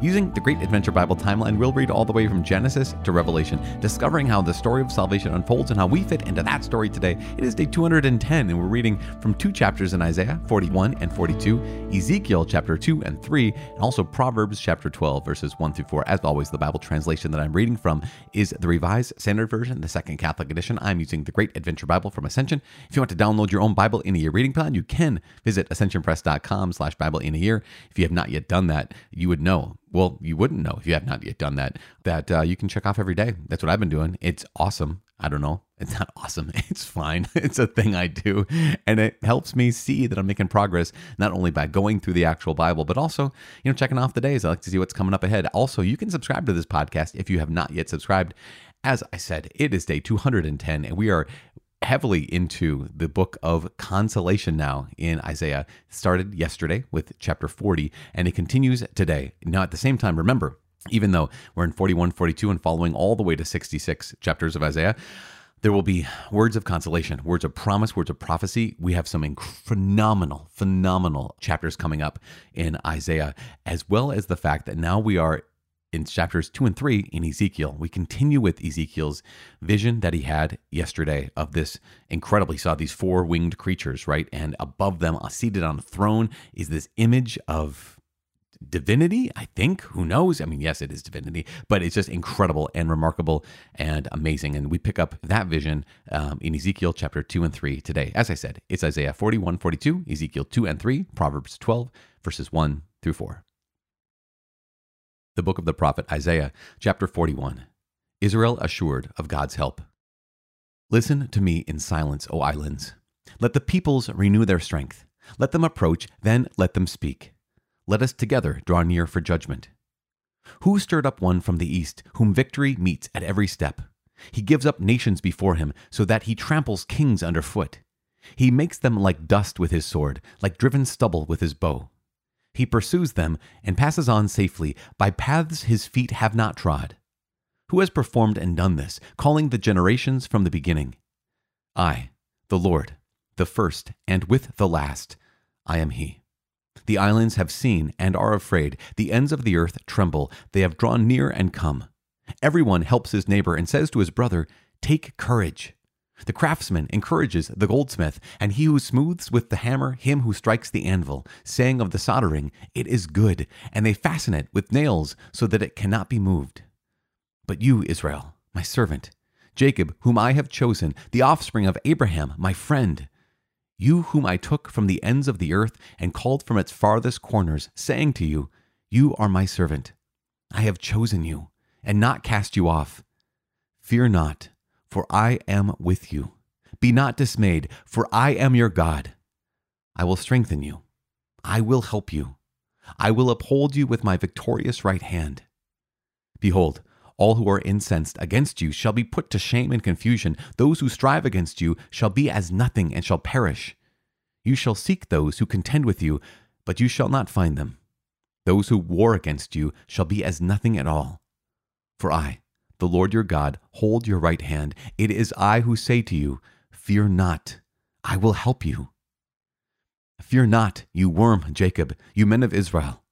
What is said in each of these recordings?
Using the Great Adventure Bible timeline, we'll read all the way from Genesis to Revelation, discovering how the story of salvation unfolds and how we fit into that story today. It is day 210, and we're reading from two chapters in Isaiah 41 and 42, Ezekiel chapter 2 and 3, and also Proverbs chapter 12, verses 1 through 4. As always, the Bible translation that I'm reading from is the Revised Standard Version, the Second Catholic Edition. I'm using the Great Adventure Bible from Ascension. If you want to download your own Bible in a Year reading plan, you can visit ascensionpress.com slash Bible in a Year. If you have not yet done that, you would know well, you wouldn't know if you have not yet done that, that uh, you can check off every day. That's what I've been doing. It's awesome. I don't know. It's not awesome. It's fine. It's a thing I do. And it helps me see that I'm making progress, not only by going through the actual Bible, but also, you know, checking off the days. I like to see what's coming up ahead. Also, you can subscribe to this podcast if you have not yet subscribed. As I said, it is day 210, and we are heavily into the book of consolation now in Isaiah. It started yesterday with chapter 40 and it continues today. Now, at the same time, remember, even though we're in 41, 42, and following all the way to 66 chapters of Isaiah, there will be words of consolation, words of promise, words of prophecy. We have some phenomenal, phenomenal chapters coming up in Isaiah, as well as the fact that now we are in chapters two and three in Ezekiel. We continue with Ezekiel's vision that he had yesterday of this incredibly saw these four winged creatures, right? And above them, uh, seated on a throne, is this image of divinity, I think. Who knows? I mean, yes, it is divinity, but it's just incredible and remarkable and amazing. And we pick up that vision um, in Ezekiel chapter 2 and 3 today. As I said, it's Isaiah 41, 42, Ezekiel 2 and 3, Proverbs 12, verses 1 through 4 the book of the prophet Isaiah, chapter 41. Israel assured of God's help. Listen to me in silence, O islands. Let the peoples renew their strength. Let them approach, then let them speak. Let us together draw near for judgment. Who stirred up one from the east, whom victory meets at every step? He gives up nations before him, so that he tramples kings underfoot. He makes them like dust with his sword, like driven stubble with his bow. He pursues them and passes on safely by paths his feet have not trod. Who has performed and done this, calling the generations from the beginning? I, the Lord, the first, and with the last, I am He. The islands have seen and are afraid. The ends of the earth tremble. They have drawn near and come. Everyone helps his neighbor and says to his brother, Take courage. The craftsman encourages the goldsmith, and he who smooths with the hammer him who strikes the anvil, saying of the soldering, It is good, and they fasten it with nails so that it cannot be moved. But you, Israel, my servant, Jacob, whom I have chosen, the offspring of Abraham, my friend, you whom I took from the ends of the earth and called from its farthest corners, saying to you, You are my servant. I have chosen you, and not cast you off. Fear not for I am with you. Be not dismayed, for I am your God. I will strengthen you. I will help you. I will uphold you with my victorious right hand. Behold, all who are incensed against you shall be put to shame and confusion. Those who strive against you shall be as nothing and shall perish. You shall seek those who contend with you, but you shall not find them. Those who war against you shall be as nothing at all. For I, the Lord your God, hold your right hand. It is I who say to you, Fear not, I will help you. Fear not, you worm, Jacob, you men of Israel.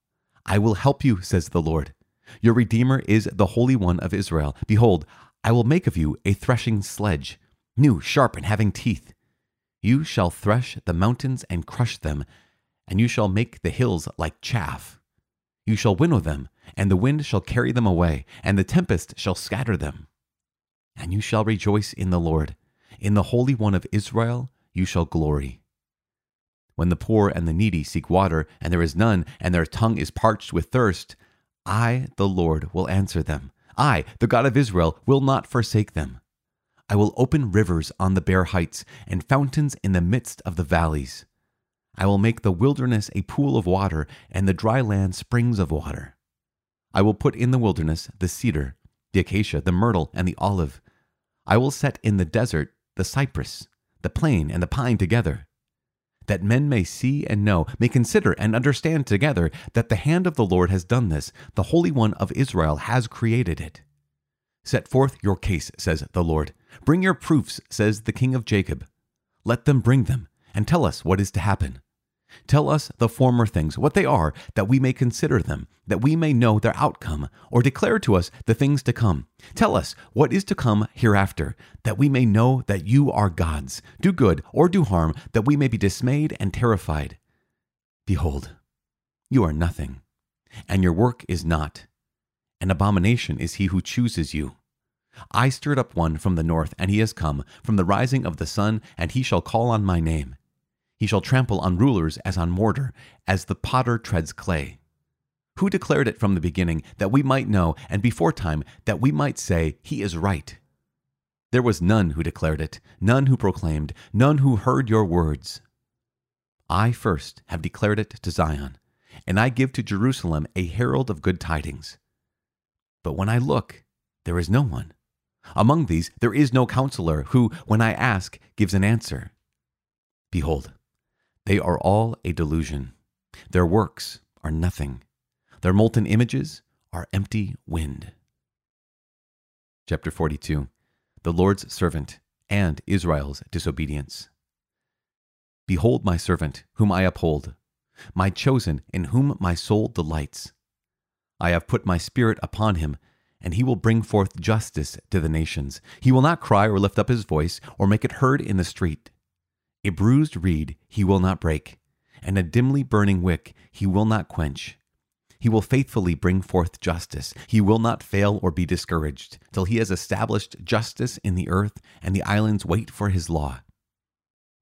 I will help you, says the Lord. Your Redeemer is the Holy One of Israel. Behold, I will make of you a threshing sledge, new, sharp, and having teeth. You shall thresh the mountains and crush them, and you shall make the hills like chaff. You shall winnow them, and the wind shall carry them away, and the tempest shall scatter them. And you shall rejoice in the Lord. In the Holy One of Israel you shall glory. When the poor and the needy seek water, and there is none, and their tongue is parched with thirst, I, the Lord, will answer them. I, the God of Israel, will not forsake them. I will open rivers on the bare heights, and fountains in the midst of the valleys. I will make the wilderness a pool of water, and the dry land springs of water. I will put in the wilderness the cedar, the acacia, the myrtle, and the olive. I will set in the desert the cypress, the plane, and the pine together, that men may see and know, may consider and understand together that the hand of the Lord has done this, the Holy One of Israel has created it. Set forth your case, says the Lord. Bring your proofs, says the king of Jacob. Let them bring them, and tell us what is to happen. Tell us the former things, what they are, that we may consider them, that we may know their outcome, or declare to us the things to come. Tell us what is to come hereafter, that we may know that you are gods. Do good or do harm, that we may be dismayed and terrified. Behold, you are nothing, and your work is not. An abomination is he who chooses you. I stirred up one from the north, and he has come, from the rising of the sun, and he shall call on my name. He shall trample on rulers as on mortar, as the potter treads clay. Who declared it from the beginning, that we might know, and before time, that we might say, He is right? There was none who declared it, none who proclaimed, none who heard your words. I first have declared it to Zion, and I give to Jerusalem a herald of good tidings. But when I look, there is no one among these, there is no counselor who, when I ask, gives an answer. Behold, they are all a delusion. Their works are nothing. Their molten images are empty wind. Chapter 42 The Lord's Servant and Israel's Disobedience. Behold my servant, whom I uphold, my chosen, in whom my soul delights. I have put my spirit upon him and he will bring forth justice to the nations. He will not cry or lift up his voice or make it heard in the street. A bruised reed he will not break, and a dimly burning wick he will not quench. He will faithfully bring forth justice. He will not fail or be discouraged till he has established justice in the earth, and the islands wait for his law.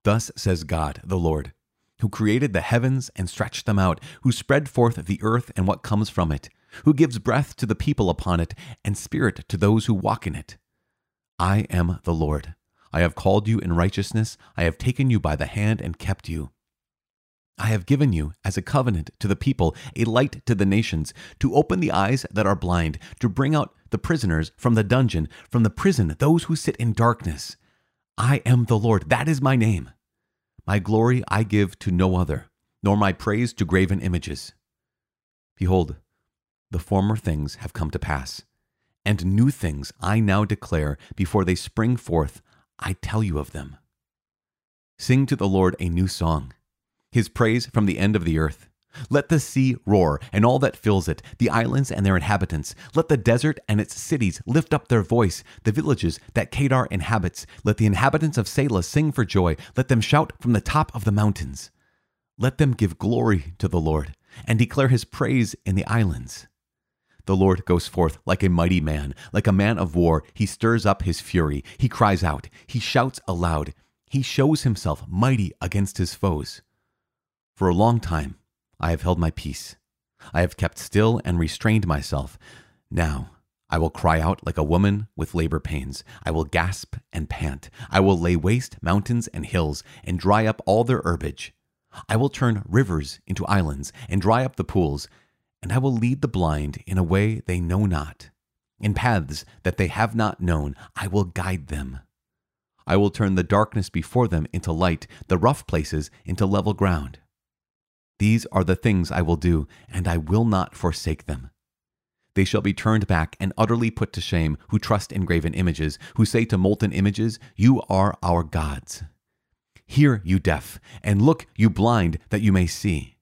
Thus says God, the Lord, who created the heavens and stretched them out, who spread forth the earth and what comes from it who gives breath to the people upon it, and spirit to those who walk in it. I am the Lord. I have called you in righteousness. I have taken you by the hand and kept you. I have given you as a covenant to the people, a light to the nations, to open the eyes that are blind, to bring out the prisoners from the dungeon, from the prison, those who sit in darkness. I am the Lord. That is my name. My glory I give to no other, nor my praise to graven images. Behold, the former things have come to pass, and new things I now declare before they spring forth. I tell you of them. Sing to the Lord a new song, his praise from the end of the earth. Let the sea roar and all that fills it, the islands and their inhabitants. Let the desert and its cities lift up their voice, the villages that Kedar inhabits. Let the inhabitants of Sela sing for joy. Let them shout from the top of the mountains. Let them give glory to the Lord and declare his praise in the islands. The Lord goes forth like a mighty man, like a man of war. He stirs up his fury. He cries out. He shouts aloud. He shows himself mighty against his foes. For a long time I have held my peace. I have kept still and restrained myself. Now I will cry out like a woman with labor pains. I will gasp and pant. I will lay waste mountains and hills and dry up all their herbage. I will turn rivers into islands and dry up the pools and I will lead the blind in a way they know not. In paths that they have not known, I will guide them. I will turn the darkness before them into light, the rough places into level ground. These are the things I will do, and I will not forsake them. They shall be turned back and utterly put to shame who trust in graven images, who say to molten images, You are our gods. Hear, you deaf, and look, you blind, that you may see.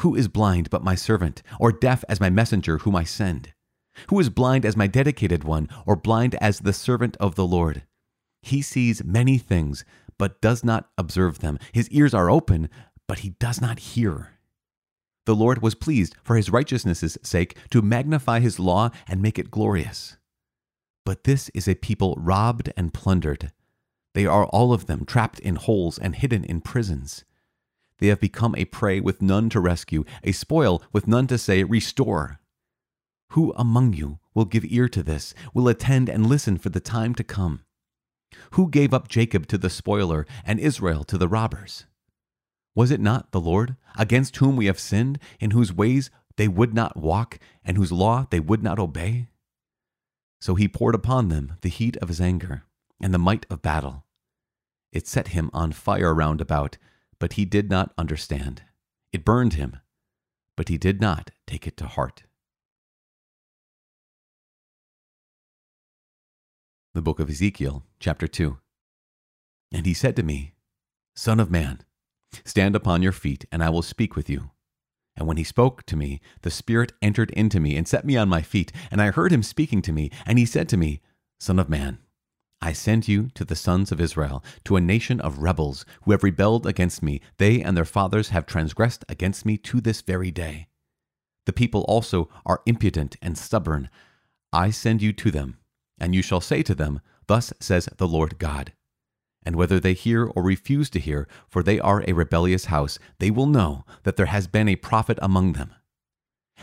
Who is blind but my servant, or deaf as my messenger whom I send? Who is blind as my dedicated one, or blind as the servant of the Lord? He sees many things, but does not observe them. His ears are open, but he does not hear. The Lord was pleased, for his righteousness' sake, to magnify his law and make it glorious. But this is a people robbed and plundered. They are all of them trapped in holes and hidden in prisons. They have become a prey with none to rescue, a spoil with none to say, Restore. Who among you will give ear to this, will attend and listen for the time to come? Who gave up Jacob to the spoiler and Israel to the robbers? Was it not the Lord, against whom we have sinned, in whose ways they would not walk, and whose law they would not obey? So he poured upon them the heat of his anger and the might of battle. It set him on fire round about but he did not understand. It burned him, but he did not take it to heart. the book of Ezekiel, chapter 2. And he said to me, Son of man, stand upon your feet, and I will speak with you. And when he spoke to me, the Spirit entered into me and set me on my feet, and I heard him speaking to me, and he said to me, Son of man, I send you to the sons of Israel, to a nation of rebels who have rebelled against me. They and their fathers have transgressed against me to this very day. The people also are impudent and stubborn. I send you to them and you shall say to them, Thus says the Lord God. And whether they hear or refuse to hear, for they are a rebellious house, they will know that there has been a prophet among them.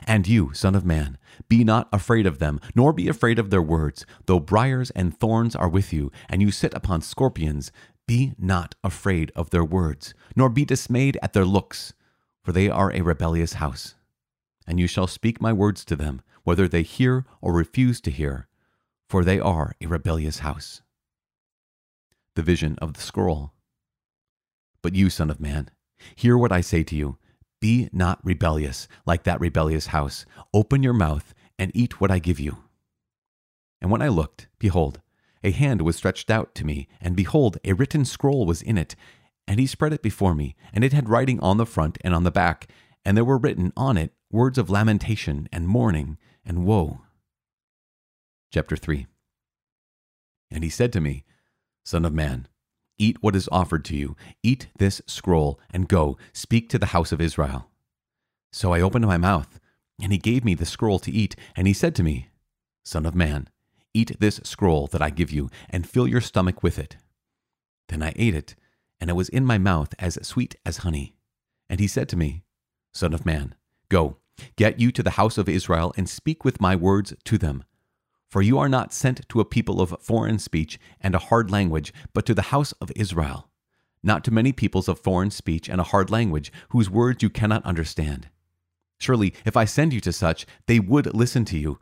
And you, Son of Man, be not afraid of them, nor be afraid of their words, though briars and thorns are with you, and you sit upon scorpions. Be not afraid of their words, nor be dismayed at their looks, for they are a rebellious house. And you shall speak my words to them, whether they hear or refuse to hear for they are a rebellious house. The vision of the scroll. But you, Son of Man, hear what I say to you. Be not rebellious like that rebellious house. Open your mouth and eat what I give you. And when I looked, behold, a hand was stretched out to me, and behold, a written scroll was in it. And he spread it before me, and it had writing on the front and on the back, and there were written on it words of lamentation and mourning and woe. Chapter 3 And he said to me, Son of man, eat what is offered to you, eat this scroll, and go, speak to the house of Israel. So I opened my mouth, and he gave me the scroll to eat, and he said to me, Son of man, eat this scroll that I give you, and fill your stomach with it. Then I ate it, and it was in my mouth as sweet as honey. And he said to me, Son of man, go, get you to the house of Israel, and speak with my words to them for you are not sent to a people of foreign speech and a hard language, but to the house of Israel, not to many peoples of foreign speech and a hard language, whose words you cannot understand. Surely, if I send you to such, they would listen to you,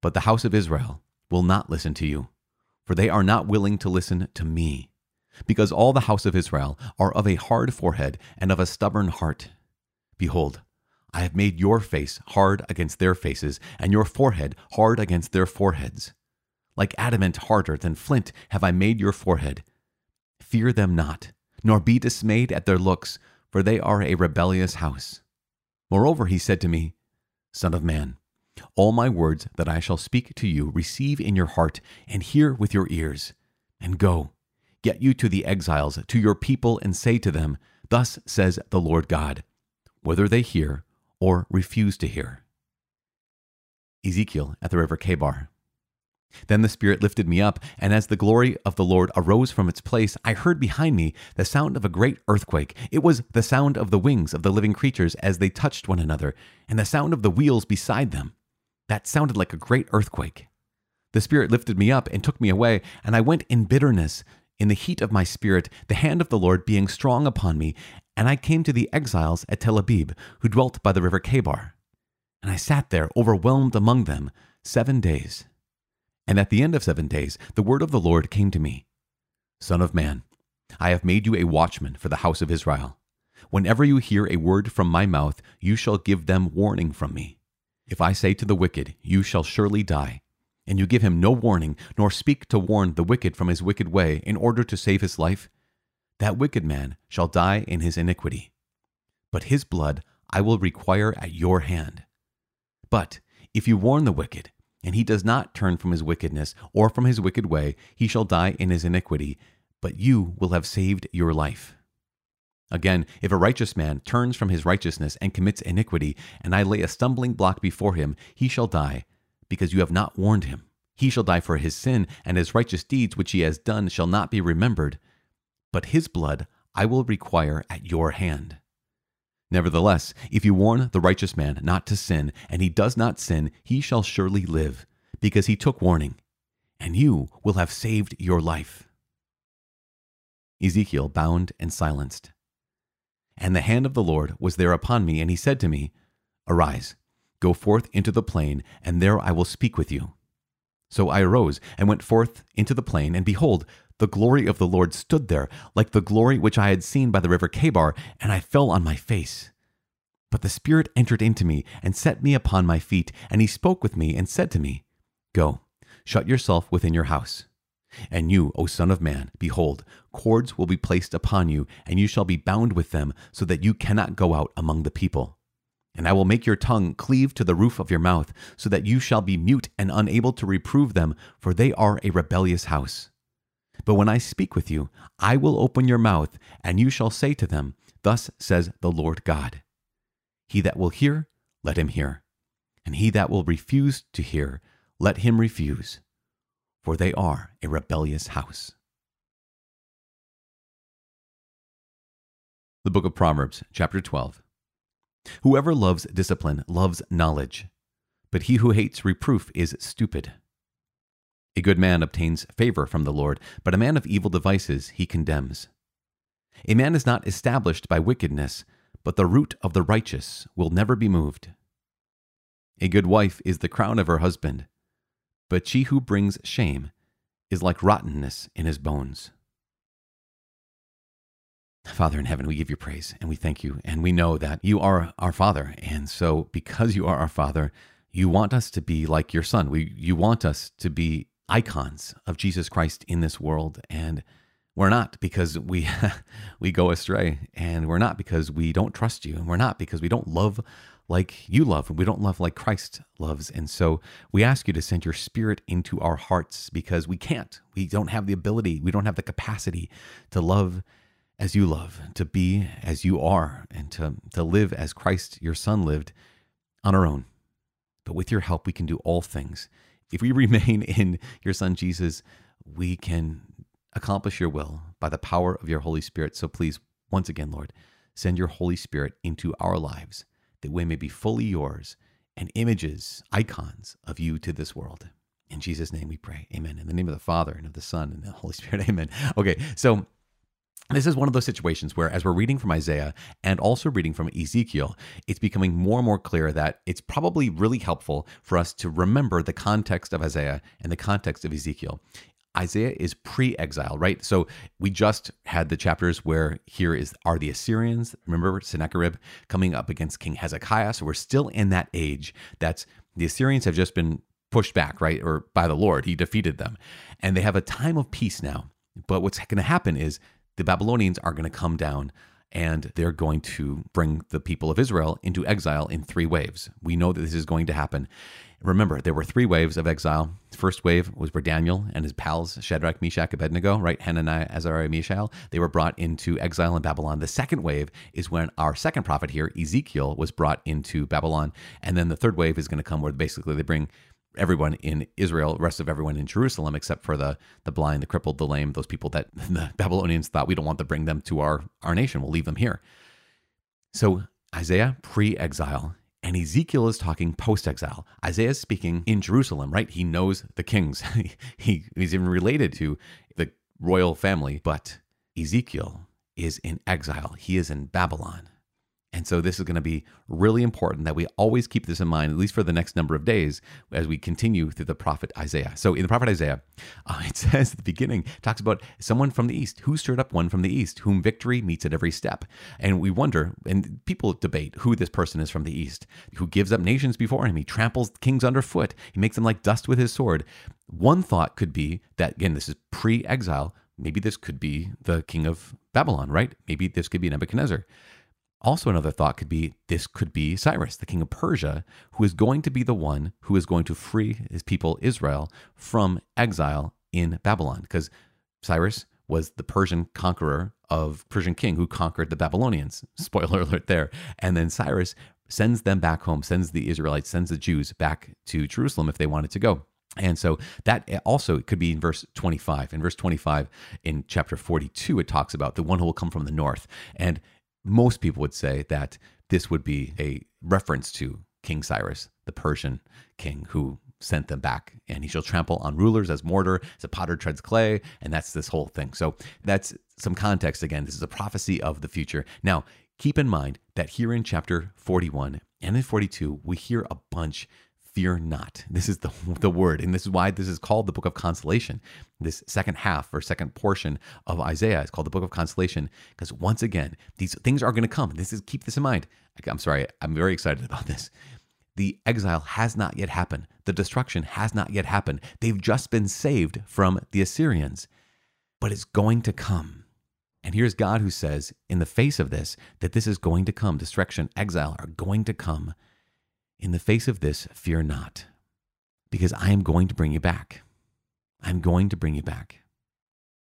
but the house of Israel will not listen to you, for they are not willing to listen to me, because all the house of Israel are of a hard forehead and of a stubborn heart. Behold, I have made your face hard against their faces, and your forehead hard against their foreheads. Like adamant harder than flint have I made your forehead. Fear them not, nor be dismayed at their looks, for they are a rebellious house. Moreover, he said to me, Son of man, all my words that I shall speak to you receive in your heart, and hear with your ears, and go. Get you to the exiles, to your people, and say to them, Thus says the Lord God. Whether they hear or refuse to hear. Ezekiel at the river Chebar. Then the Spirit lifted me up, and as the glory of the Lord arose from its place, I heard behind me the sound of a great earthquake. It was the sound of the wings of the living creatures as they touched one another, and the sound of the wheels beside them. That sounded like a great earthquake. The Spirit lifted me up and took me away, and I went in bitterness, in the heat of my spirit, the hand of the Lord being strong upon me, and I came to the exiles at Tel Abib, who dwelt by the river Chebar. And I sat there, overwhelmed among them, seven days. And at the end of seven days, the word of the Lord came to me Son of man, I have made you a watchman for the house of Israel. Whenever you hear a word from my mouth, you shall give them warning from me. If I say to the wicked, You shall surely die, and you give him no warning, nor speak to warn the wicked from his wicked way in order to save his life, that wicked man shall die in his iniquity. But his blood I will require at your hand. But if you warn the wicked, and he does not turn from his wickedness or from his wicked way, he shall die in his iniquity, but you will have saved your life. Again, if a righteous man turns from his righteousness and commits iniquity, and I lay a stumbling block before him, he shall die, because you have not warned him. He shall die for his sin, and his righteous deeds which he has done shall not be remembered but his blood I will require at your hand. Nevertheless, if you warn the righteous man not to sin, and he does not sin, he shall surely live, because he took warning, and you will have saved your life. Ezekiel bound and silenced. And the hand of the Lord was there upon me, and he said to me, Arise, go forth into the plain, and there I will speak with you. So I arose and went forth into the plain, and behold, the glory of the Lord stood there, like the glory which I had seen by the river Chebar, and I fell on my face. But the Spirit entered into me and set me upon my feet, and he spoke with me and said to me, Go, shut yourself within your house. And you, O Son of Man, behold, cords will be placed upon you, and you shall be bound with them, so that you cannot go out among the people. And I will make your tongue cleave to the roof of your mouth, so that you shall be mute and unable to reprove them, for they are a rebellious house. But when I speak with you, I will open your mouth, and you shall say to them, Thus says the Lord God. He that will hear, let him hear. And he that will refuse to hear, let him refuse. For they are a rebellious house. The Book of Proverbs, chapter 12. Whoever loves discipline loves knowledge, but he who hates reproof is stupid. A good man obtains favor from the Lord, but a man of evil devices he condemns. A man is not established by wickedness, but the root of the righteous will never be moved. A good wife is the crown of her husband, but she who brings shame is like rottenness in his bones. Father in heaven, we give you praise and we thank you. And we know that you are our Father. And so, because you are our Father, you want us to be like your Son. We, you want us to be icons of Jesus Christ in this world. And we're not because we we go astray, and we're not because we don't trust you, and we're not because we don't love like you love, and we don't love like Christ loves. And so we ask you to send your spirit into our hearts because we can't. We don't have the ability, we don't have the capacity to love as you love, to be as you are, and to, to live as Christ, your Son, lived on our own. But with your help, we can do all things if we remain in your Son Jesus, we can accomplish your will by the power of your Holy Spirit. So please, once again, Lord, send your Holy Spirit into our lives that we may be fully yours and images, icons of you to this world. In Jesus' name we pray. Amen. In the name of the Father and of the Son and the Holy Spirit. Amen. Okay, so this is one of those situations where, as we're reading from Isaiah and also reading from Ezekiel, it's becoming more and more clear that it's probably really helpful for us to remember the context of Isaiah and the context of Ezekiel. Isaiah is pre-exile, right? So we just had the chapters where here is are the Assyrians. Remember Sennacherib coming up against King Hezekiah. So we're still in that age. That's the Assyrians have just been pushed back, right? Or by the Lord, he defeated them. And they have a time of peace now. But what's going to happen is the Babylonians are going to come down and they're going to bring the people of Israel into exile in three waves. We know that this is going to happen. Remember, there were three waves of exile. The first wave was where Daniel and his pals, Shadrach, Meshach, Abednego, right? Hananiah, Azariah, Mishael, they were brought into exile in Babylon. The second wave is when our second prophet here, Ezekiel, was brought into Babylon. And then the third wave is going to come where basically they bring everyone in Israel, rest of everyone in Jerusalem, except for the the blind, the crippled, the lame, those people that the Babylonians thought we don't want to bring them to our our nation. We'll leave them here. So Isaiah pre-exile and Ezekiel is talking post-exile. Isaiah is speaking in Jerusalem, right? He knows the kings. he, he's even related to the royal family, but Ezekiel is in exile. He is in Babylon. And so this is going to be really important that we always keep this in mind, at least for the next number of days, as we continue through the prophet Isaiah. So in the prophet Isaiah, uh, it says at the beginning, talks about someone from the east. Who stirred up one from the east, whom victory meets at every step? And we wonder, and people debate who this person is from the east, who gives up nations before him. He tramples kings underfoot. He makes them like dust with his sword. One thought could be that, again, this is pre exile. Maybe this could be the king of Babylon, right? Maybe this could be Nebuchadnezzar. Also, another thought could be this could be Cyrus, the king of Persia, who is going to be the one who is going to free his people, Israel, from exile in Babylon. Because Cyrus was the Persian conqueror of Persian king who conquered the Babylonians. Spoiler alert there. And then Cyrus sends them back home, sends the Israelites, sends the Jews back to Jerusalem if they wanted to go. And so that eh, also could be in verse 25. In verse 25 in chapter 42, it talks about the one who will come from the north. And most people would say that this would be a reference to King Cyrus, the Persian king who sent them back. And he shall trample on rulers as mortar, as a potter treads clay. And that's this whole thing. So that's some context. Again, this is a prophecy of the future. Now, keep in mind that here in chapter 41 and in 42, we hear a bunch fear not. This is the, the word. And this is why this is called the book of consolation. This second half or second portion of Isaiah is called the book of consolation because once again, these things are going to come. This is keep this in mind. I'm sorry, I'm very excited about this. the exile has not yet happened. The destruction has not yet happened. They've just been saved from the Assyrians, but it's going to come. And here's God who says, in the face of this, that this is going to come. Destruction, exile are going to come. In the face of this, fear not, because I am going to bring you back. I'm going to bring you back.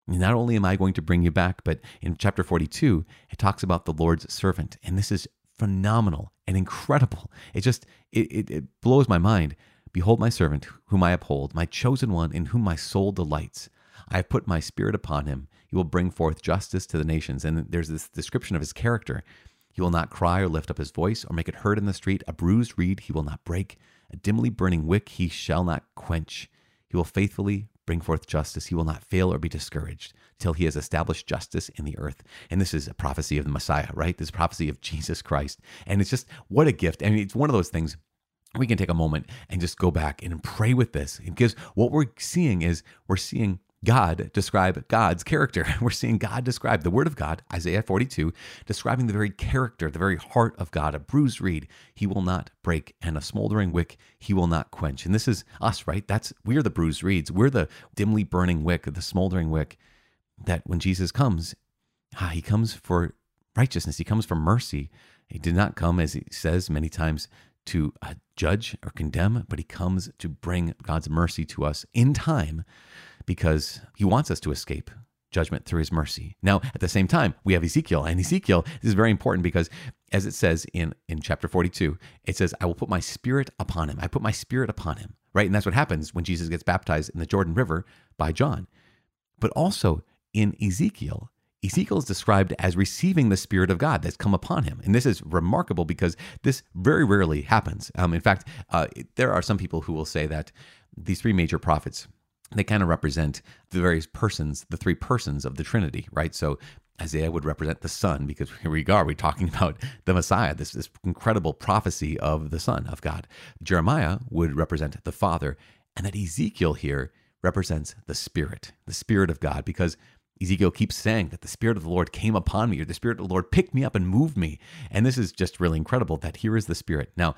Not only am I going to bring you back, but in chapter 42, it talks about the Lord's servant. And this is phenomenal and incredible. It just, it, it, it blows my mind. Behold my servant, whom I uphold, my chosen one, in whom my soul delights. I have put my spirit upon him. He will bring forth justice to the nations. And there's this description of his character. He will not cry or lift up his voice or make it heard in the street. A bruised reed he will not break. A dimly burning wick he shall not quench. He will faithfully bring forth justice. He will not fail or be discouraged till he has established justice in the earth. And this is a prophecy of the Messiah, right? This prophecy of Jesus Christ. And it's just what a gift. I mean, it's one of those things we can take a moment and just go back and pray with this because what we're seeing is we're seeing God describe God's character. We're seeing God describe the Word of God, Isaiah 42, describing the very character, the very heart of God. A bruised reed he will not break, and a smoldering wick he will not quench. And this is us, right? That's we're the bruised reeds. We're the dimly burning wick, the smoldering wick. That when Jesus comes, ah, he comes for righteousness. He comes for mercy. He did not come, as he says many times, to uh, judge or condemn, but he comes to bring God's mercy to us in time because he wants us to escape judgment through his mercy. Now, at the same time, we have Ezekiel, and Ezekiel this is very important because as it says in, in chapter 42, it says, I will put my spirit upon him. I put my spirit upon him, right? And that's what happens when Jesus gets baptized in the Jordan River by John. But also in Ezekiel, Ezekiel is described as receiving the Spirit of God that's come upon him. And this is remarkable because this very rarely happens. Um, in fact, uh, there are some people who will say that these three major prophets, they kind of represent the various persons, the three persons of the Trinity, right? So Isaiah would represent the Son, because here we are, we're talking about the Messiah, this, this incredible prophecy of the Son of God. Jeremiah would represent the Father, and that Ezekiel here represents the Spirit, the Spirit of God, because Ezekiel keeps saying that the Spirit of the Lord came upon me, or the Spirit of the Lord picked me up and moved me. And this is just really incredible that here is the Spirit. Now,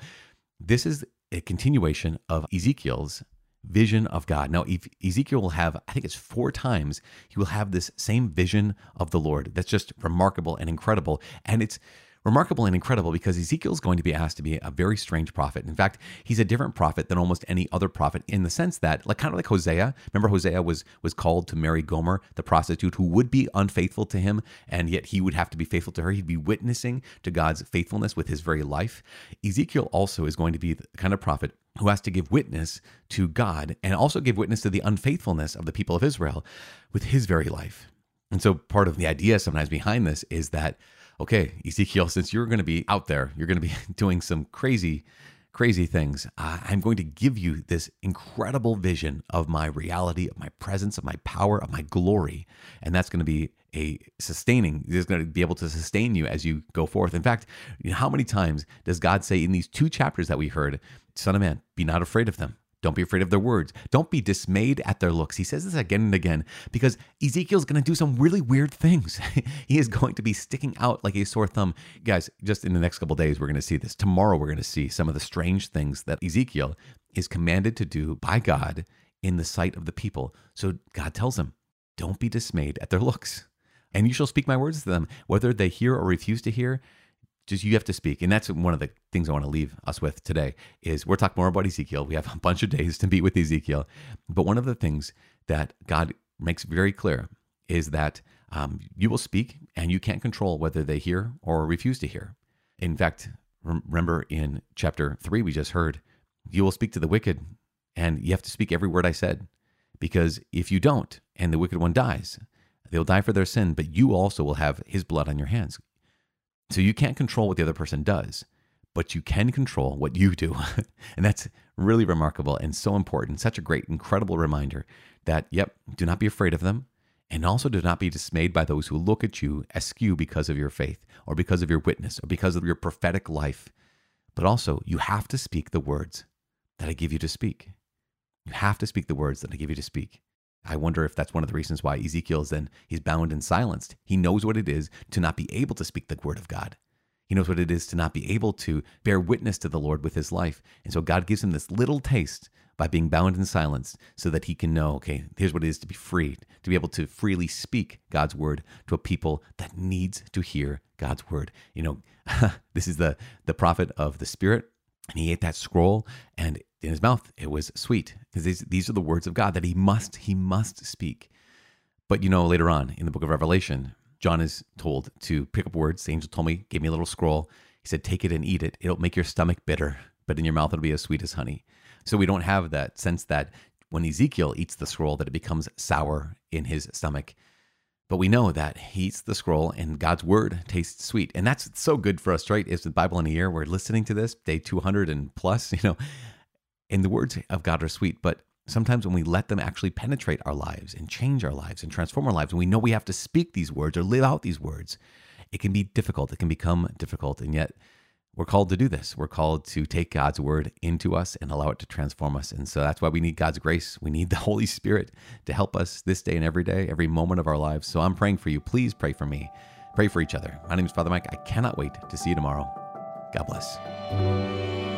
this is a continuation of Ezekiel's vision of God. Now, Ezekiel will have, I think it's four times, he will have this same vision of the Lord. That's just remarkable and incredible. And it's remarkable and incredible because Ezekiel is going to be asked to be a very strange prophet. In fact, he's a different prophet than almost any other prophet in the sense that, like kind of like Hosea. Remember, Hosea was was called to marry Gomer, the prostitute, who would be unfaithful to him, and yet he would have to be faithful to her. He'd be witnessing to God's faithfulness with his very life. Ezekiel also is going to be the kind of prophet who has to give witness to God and also give witness to the unfaithfulness of the people of Israel with his very life. And so part of the idea sometimes behind this is that, okay, Ezekiel, since you're going to be out there, you're going to be doing some crazy, crazy things, I'm going to give you this incredible vision of my reality, of my presence, of my power, of my glory. And that's going to be a sustaining is going to be able to sustain you as you go forth in fact you know, how many times does god say in these two chapters that we heard son of man be not afraid of them don't be afraid of their words. Don't be dismayed at their looks. He says this again and again because Ezekiel's going to do some really weird things. he is going to be sticking out like a sore thumb. Guys, just in the next couple days, we're going to see this. Tomorrow, we're going to see some of the strange things that Ezekiel is commanded to do by God in the sight of the people. So God tells him, don't be dismayed at their looks and you shall speak my words to them, whether they hear or refuse to hear. Just you have to speak, and that's one of the things I want to leave us with today. Is we're talking more about Ezekiel. We have a bunch of days to meet with Ezekiel, but one of the things that God makes very clear is that um, you will speak, and you can't control whether they hear or refuse to hear. In fact, remember in chapter three we just heard, you will speak to the wicked, and you have to speak every word I said, because if you don't, and the wicked one dies, They'll die for their sin, but you also will have his blood on your hands. So you can't control what the other person does, but you can control what you do. and that's really remarkable and so important. Such a great, incredible reminder that, yep, do not be afraid of them. And also do not be dismayed by those who look at you askew because of your faith or because of your witness or because of your prophetic life. But also, you have to speak the words that I give you to speak. You have to speak the words that I give you to speak. I wonder if that's one of the reasons why Ezekiel is then he's bound and silenced. He knows what it is to not be able to speak the word of God. He knows what it is to not be able to bear witness to the Lord with his life. And so God gives him this little taste by being bound and silenced so that he can know, okay, here's what it is to be free, to be able to freely speak God's word to a people that needs to hear God's word. You know, this is the the prophet of the spirit and he ate that scroll and in his mouth it was sweet because these, these are the words of God that he must he must speak. But you know, later on in the book of Revelation, John is told to pick up words. The angel told me, gave me a little scroll. He said, Take it and eat it. It'll make your stomach bitter, but in your mouth it'll be as sweet as honey. So we don't have that sense that when Ezekiel eats the scroll, that it becomes sour in his stomach. But we know that he eats the scroll and God's word tastes sweet. And that's so good for us, right? Is the Bible in a year. We're listening to this, day 200 and plus, you know, and the words of God are sweet. But sometimes when we let them actually penetrate our lives and change our lives and transform our lives, and we know we have to speak these words or live out these words, it can be difficult. It can become difficult. And yet, we're called to do this. We're called to take God's word into us and allow it to transform us. And so that's why we need God's grace. We need the Holy Spirit to help us this day and every day, every moment of our lives. So I'm praying for you. Please pray for me. Pray for each other. My name is Father Mike. I cannot wait to see you tomorrow. God bless.